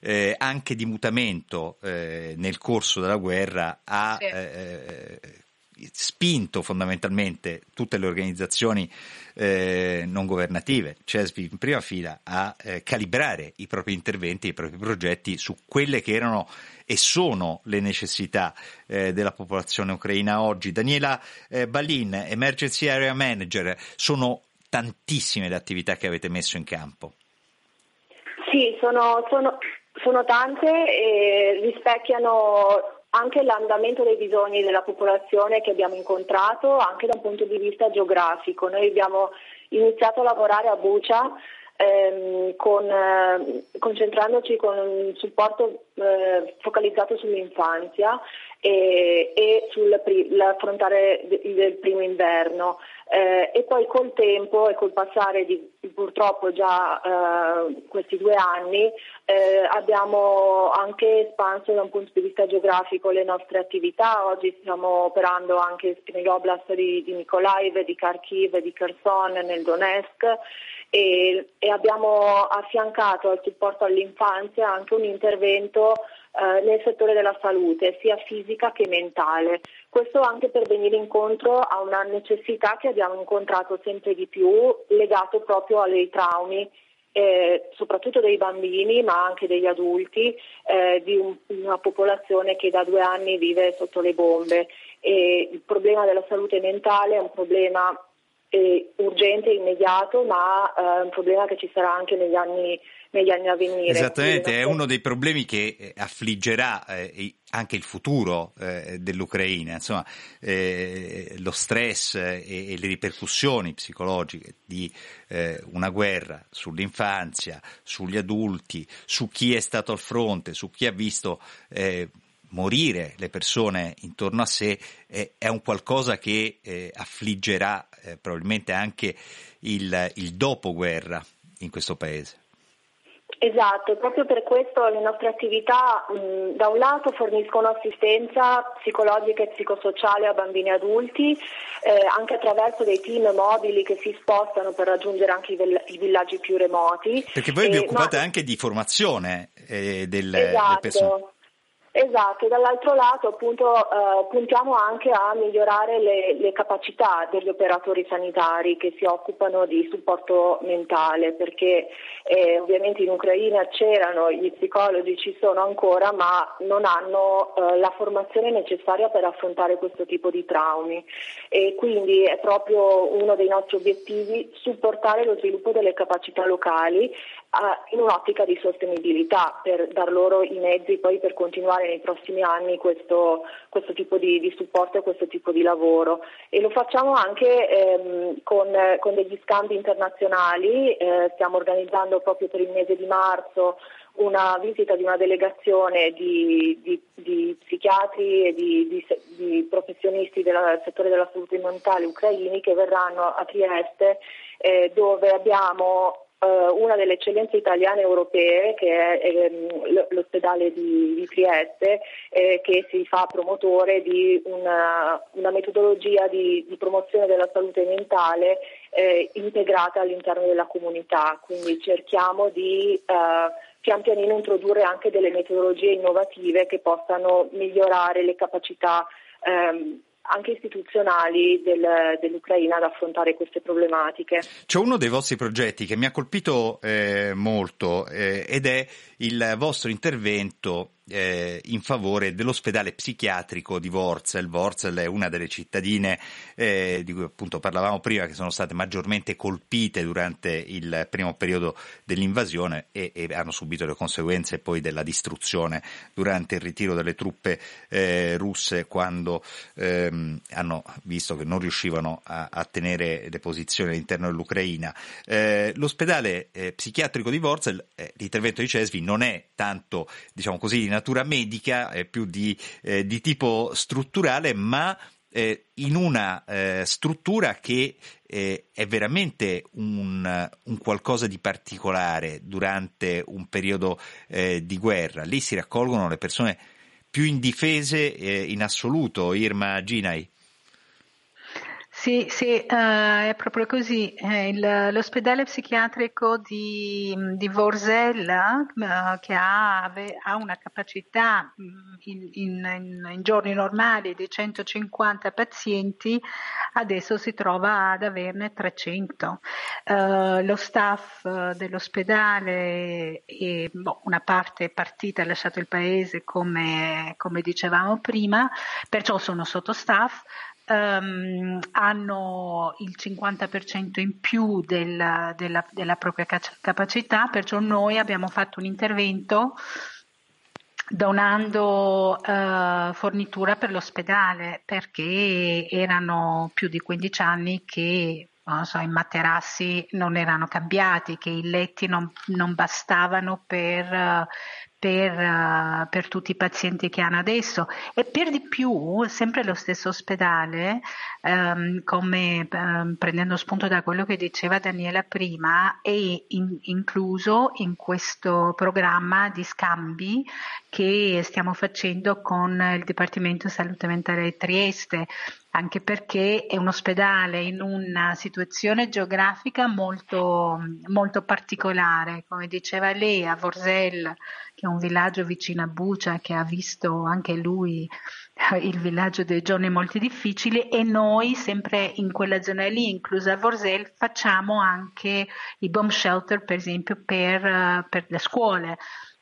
eh, anche di mutamento eh, nel corso della guerra ha... Sì eh, spinto fondamentalmente tutte le organizzazioni eh, non governative, CESPI in prima fila, a eh, calibrare i propri interventi, i propri progetti su quelle che erano e sono le necessità eh, della popolazione ucraina oggi. Daniela eh, Balin, Emergency Area Manager, sono tantissime le attività che avete messo in campo. Sì, sono, sono, sono tante e rispecchiano anche l'andamento dei bisogni della popolazione che abbiamo incontrato, anche da un punto di vista geografico. Noi abbiamo iniziato a lavorare a Bucia ehm, con, eh, concentrandoci con un supporto eh, focalizzato sull'infanzia e, e sull'affrontare il primo inverno. Eh, e poi col tempo e col passare di purtroppo già eh, questi due anni eh, abbiamo anche espanso da un punto di vista geografico le nostre attività. Oggi stiamo operando anche negli oblast di, di Mykolaiv, di Kharkiv, di Kherson, nel Donetsk e, e abbiamo affiancato al supporto all'infanzia anche un intervento eh, nel settore della salute, sia fisica che mentale. Questo anche per venire incontro a una necessità che abbiamo incontrato sempre di più legato proprio ai traumi eh, soprattutto dei bambini ma anche degli adulti eh, di un, una popolazione che da due anni vive sotto le bombe. E il problema della salute mentale è un problema eh, urgente e immediato, ma è un problema che ci sarà anche negli anni negli anni a venire. Esattamente, è uno dei problemi che eh, affliggerà eh, anche il futuro eh, dell'Ucraina, insomma, eh, lo stress e, e, le ripercussioni psicologiche di eh, una guerra sull'infanzia, sugli adulti, su chi è stato al fronte, su chi ha visto eh, morire le persone intorno a sé, è un qualcosa che affliggerà probabilmente anche il, il dopoguerra in questo paese. Esatto, proprio per questo le nostre attività mh, da un lato forniscono assistenza psicologica e psicosociale a bambini e adulti, eh, anche attraverso dei team mobili che si spostano per raggiungere anche i, ve- i villaggi più remoti. Perché voi vi occupate ma... anche di formazione eh, del, esatto. delle persone. Esatto, dall'altro lato appunto eh, puntiamo anche a migliorare le, le, capacità degli operatori sanitari che si occupano di supporto mentale, perché eh, ovviamente in Ucraina c'erano gli psicologi, ci sono ancora, ma non hanno eh, la formazione necessaria per affrontare questo tipo di traumi. E quindi è proprio uno dei nostri obiettivi supportare lo sviluppo delle capacità locali in un'ottica di sostenibilità per dar loro i mezzi poi per continuare nei prossimi anni questo, questo tipo di, di, supporto e questo tipo di lavoro. E lo facciamo anche ehm, con, con, degli scambi internazionali, eh, stiamo organizzando proprio per il mese di marzo una visita di una delegazione di, di, di psichiatri e di, di, professionisti del settore della salute mentale ucraini che verranno a Trieste eh, dove abbiamo una delle eccellenze italiane europee che è ehm, l'ospedale di, Trieste eh, che si fa promotore di una, una metodologia di, di, promozione della salute mentale eh, integrata all'interno della comunità, quindi cerchiamo di uh, pian pianino introdurre anche delle metodologie innovative che possano migliorare le capacità um, anche istituzionali del, dell'Ucraina ad affrontare queste problematiche. C'è uno dei vostri progetti che mi ha colpito eh, molto eh, ed è il vostro intervento eh, in favore dell'ospedale psichiatrico di Worzel. Worzel è una delle cittadine eh, di cui appunto parlavamo prima che sono state maggiormente colpite durante il primo periodo dell'invasione e, e hanno subito le conseguenze poi della distruzione durante il ritiro delle truppe eh, russe quando ehm, hanno visto che non riuscivano a, a, tenere le posizioni all'interno dell'Ucraina. Eh, l'ospedale eh, psichiatrico di Worzel, eh, l'intervento di Cesvi non è tanto diciamo così natura medica, è più di, eh, di tipo strutturale, ma eh, in una eh, struttura che eh, è veramente un, un, qualcosa di particolare durante un periodo eh, di guerra. Lì si raccolgono le persone più indifese eh, in assoluto, Irma Ginai. Sì, sì, uh, è proprio così. Eh, il, l'ospedale psichiatrico di, di Vorzella, uh, che ha, ha, una capacità in, in, in, giorni normali di 150 pazienti, adesso si trova ad averne 300. Uh, lo staff dell'ospedale, è, boh, una parte è partita, ha lasciato il paese come, come dicevamo prima, perciò sono sottostaff um, hanno il 50% in più del, della, della propria capacità, perciò noi abbiamo fatto un intervento donando uh, fornitura per l'ospedale perché erano più di 15 anni che so, i materassi non erano cambiati, che i letti non, non bastavano per, per, uh, per, tutti i pazienti che hanno adesso. E per di più, sempre lo stesso ospedale, um, come um, prendendo spunto da quello che diceva Daniela prima, è in, incluso in questo programma di scambi che stiamo facendo con il Dipartimento Salute Mentale di Trieste anche perché è un ospedale in una situazione geografica molto, molto particolare, come diceva lei, a Vorsel, che è un villaggio vicino a Bucia, che ha visto anche lui eh, il villaggio dei giorni molto difficili e noi sempre in quella zona lì, inclusa Vorsel, facciamo anche i bomb shelter per esempio per, eh, per le scuole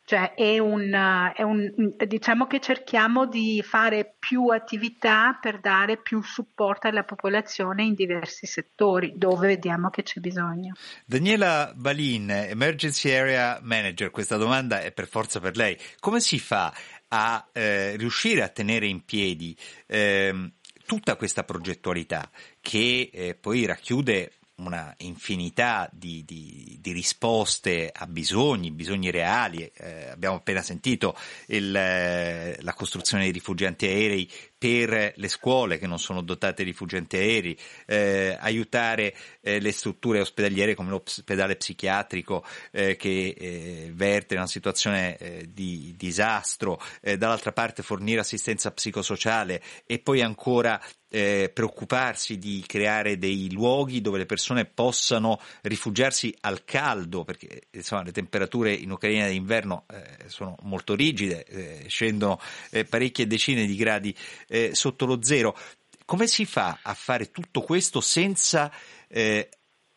cioè è un, è un, diciamo che cerchiamo di fare più attività per dare più supporto alla popolazione in diversi settori dove vediamo che c'è bisogno. Daniela Balin, Emergency Area Manager, questa domanda è per forza per lei. Come si fa a eh, riuscire a tenere in piedi eh, tutta questa progettualità che eh, poi racchiude una infinità di, di, di, risposte a bisogni, bisogni reali. Eh, abbiamo appena sentito il, eh, la costruzione di rifugi antiaerei per le scuole che non sono dotate di rifugiati aerei, eh, aiutare eh, le strutture ospedaliere come l'ospedale psichiatrico eh, che eh, verte in una situazione eh, di disastro, eh, dall'altra parte fornire assistenza psicosociale e poi ancora preoccuparsi di creare dei luoghi dove le persone possano rifugiarsi al caldo, perché insomma, le temperature in Ucraina d'inverno sono molto rigide, scendono parecchie decine di gradi eh, sotto lo zero. Come si fa a fare tutto questo senza eh,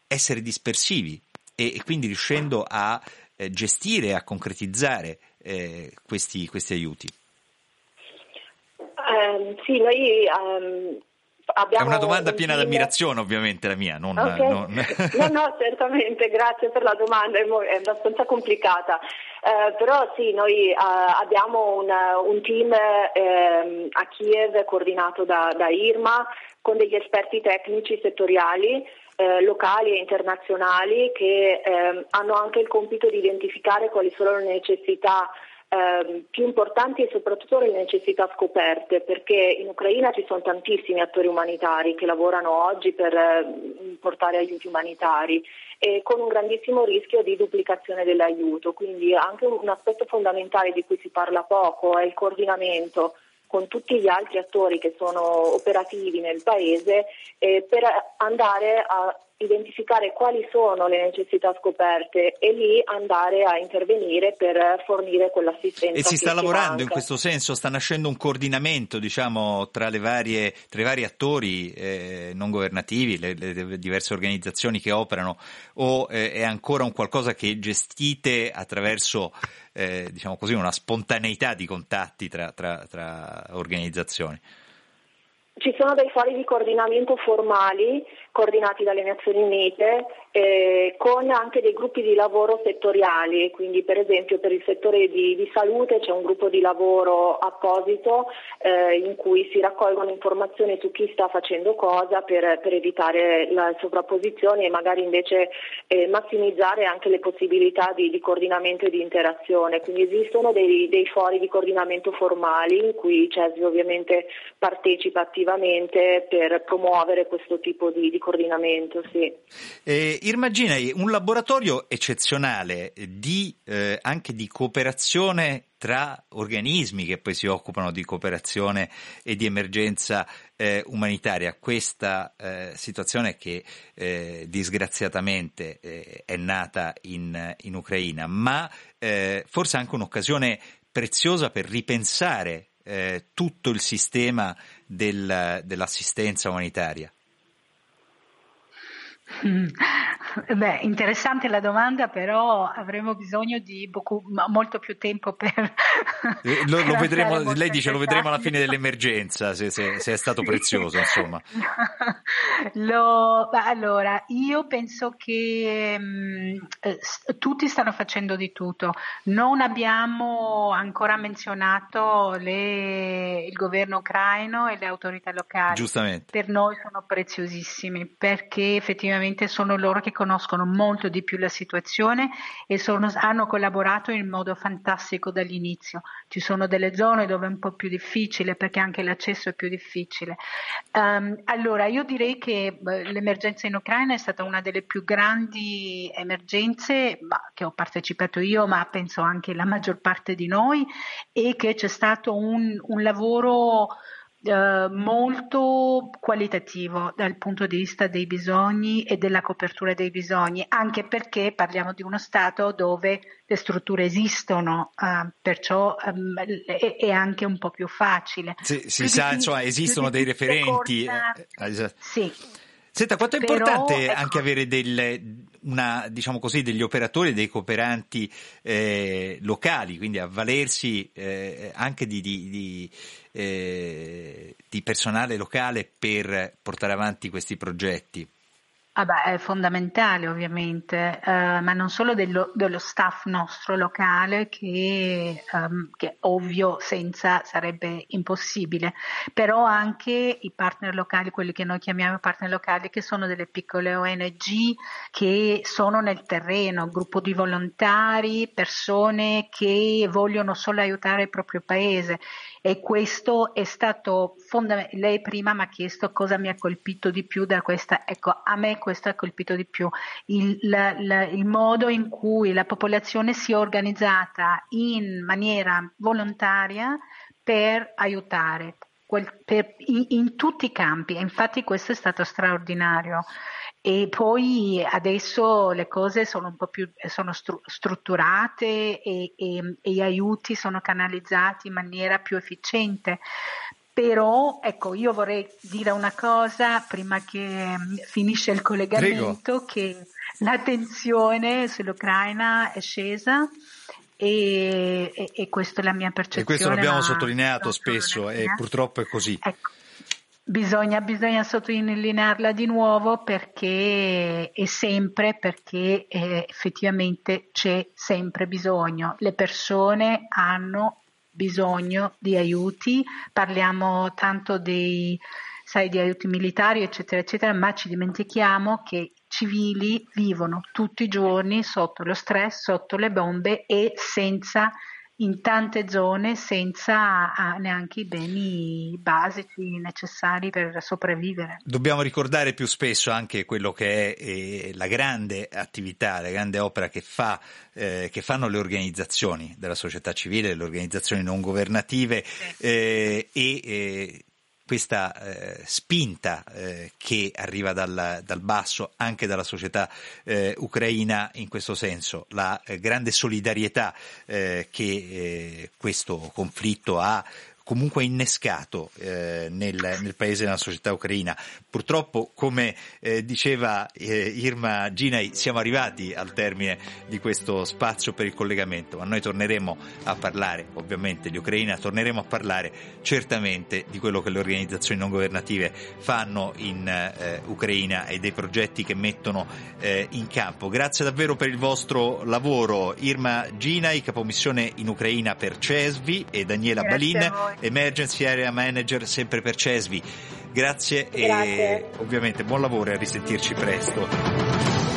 essere dispersivi e, e, quindi riuscendo a eh, gestire, a concretizzare eh, questi, questi, aiuti? Um, sì, noi um, Abbiamo è una domanda piena di ammirazione, ovviamente, la mia. Non, okay. non... no, no, certamente, grazie per la domanda, è abbastanza complicata. Eh, però sì, noi eh, abbiamo un, un team eh, a Kiev coordinato da, da, Irma con degli esperti tecnici settoriali. Eh, locali e internazionali che ehm, hanno anche il compito di identificare quali sono le necessità eh, più importanti e soprattutto le necessità scoperte, perché in Ucraina ci sono tantissimi attori umanitari che lavorano oggi per eh, portare aiuti umanitari e con un grandissimo rischio di duplicazione dell'aiuto. Quindi anche un aspetto fondamentale di cui si parla poco è il coordinamento con tutti gli altri attori che sono operativi nel Paese eh, per andare a identificare quali sono le necessità scoperte e lì andare a intervenire per fornire quell'assistenza. E si sta lavorando manca. in questo senso, sta nascendo un coordinamento diciamo, tra, varie, tra, i vari attori eh, non governativi, le, le, diverse organizzazioni che operano, o eh, è ancora un qualcosa che gestite attraverso eh, diciamo così, una spontaneità di contatti tra, tra, tra organizzazioni? Ci sono dei fori di coordinamento formali coordinati dalle Nazioni Unite eh, con anche dei gruppi di lavoro settoriali, quindi per esempio per il settore di, di salute c'è un gruppo di lavoro apposito eh, in cui si raccolgono informazioni su chi sta facendo cosa per, per evitare la sovrapposizione e magari invece eh, massimizzare anche le possibilità di, di, coordinamento e di interazione. Quindi esistono dei, dei fori di coordinamento formali in cui CESI ovviamente partecipa attivamente per promuovere questo tipo di, di coordinamento. Sì. Eh, immaginai un laboratorio eccezionale di, eh, anche di cooperazione tra organismi che poi si occupano di cooperazione e di emergenza eh, umanitaria. Questa eh, situazione che eh, disgraziatamente eh, è nata in, in Ucraina, ma eh, forse anche un'occasione preziosa per ripensare eh, tutto il sistema del, dell'assistenza umanitaria. Beh, interessante la domanda, però avremo bisogno di beaucoup, molto più tempo per... Eh, lo, lo vedremo, lei dice lo vedremo alla fine dell'emergenza, se, se, se è stato prezioso, insomma. Lo, allora, io penso che mh, eh, tutti stanno facendo di tutto. Non abbiamo ancora menzionato le, il governo ucraino e le autorità locali. Giustamente. Per noi sono preziosissimi perché effettivamente sono loro che conoscono molto di più la situazione e sono, hanno collaborato in modo fantastico dall'inizio. Ci sono delle zone dove è un po' più difficile perché anche l'accesso è più difficile. Um, allora, io direi che l'emergenza in Ucraina è stata una delle più grandi emergenze bah, che ho partecipato io, ma penso anche la maggior parte di noi, e che c'è stato un, un lavoro eh, molto qualitativo dal punto di vista dei bisogni e della copertura dei bisogni, anche perché parliamo di uno Stato dove le strutture esistono, eh, perciò ehm, è, è, anche un po' più facile. Sì, si sa, insomma, esistono dei referenti. Corta, eh, sì. Senta, quanto è Però, importante ecco, anche avere del, una, diciamo così, degli operatori, dei cooperanti eh, locali, quindi avvalersi eh, anche di, di, di, eh, di personale locale per portare avanti questi progetti? Ah beh, è fondamentale ovviamente, eh, ma non solo dello, dello, staff nostro locale che, um, che ovvio senza sarebbe impossibile, però anche i partner locali, quelli che noi chiamiamo partner locali, che sono delle piccole ONG che sono nel terreno, gruppo di volontari, persone che vogliono solo aiutare il proprio paese e questo è stato fondamentale. Lei prima mi ha chiesto cosa mi ha colpito di più da questa, ecco, a me questo ha colpito di più, il, la, la, il modo in cui la popolazione si è organizzata in maniera volontaria per aiutare, per, in, in, tutti i campi infatti questo è stato straordinario e poi adesso le cose sono un po' più sono stru- strutturate e, e, e, gli aiuti sono canalizzati in maniera più efficiente. Però ecco, io vorrei dire una cosa prima che finisce il collegamento, Prego. che la tensione sull'Ucraina è scesa e, e, e questa è la mia percezione. E questo l'abbiamo sottolineato spesso e purtroppo è così. Ecco. Bisogna, bisogna, sottolinearla di nuovo perché è sempre, perché eh, effettivamente c'è sempre bisogno. Le persone hanno bisogno di aiuti, parliamo tanto dei, sai, di aiuti militari, eccetera, eccetera, ma ci dimentichiamo che civili vivono tutti i giorni sotto lo stress, sotto le bombe e senza in tante zone senza ah, neanche i beni basici necessari per sopravvivere. Dobbiamo ricordare più spesso anche quello che è eh, la grande attività, la grande opera che, fa, eh, che, fanno le organizzazioni della società civile, le organizzazioni non governative sì. eh, e eh, questa eh, spinta eh, che arriva dal, dal, basso anche dalla società eh, ucraina in questo senso, la eh, grande solidarietà eh, che eh, questo conflitto ha comunque innescato eh, nel, nel, paese e nella società ucraina. Purtroppo, come eh, diceva eh, Irma Ginai, siamo arrivati al termine di questo spazio per il collegamento, ma noi torneremo a parlare, ovviamente di Ucraina, torneremo a parlare certamente di quello che le organizzazioni non governative fanno in eh, Ucraina e dei progetti che mettono eh, in campo. Grazie davvero per il vostro lavoro, Irma Ginai, capomissione in Ucraina per CESVI e Daniela Grazie Balin, Emergency Area Manager sempre per CESVI. Grazie, Grazie. e ovviamente buon lavoro e a risentirci presto.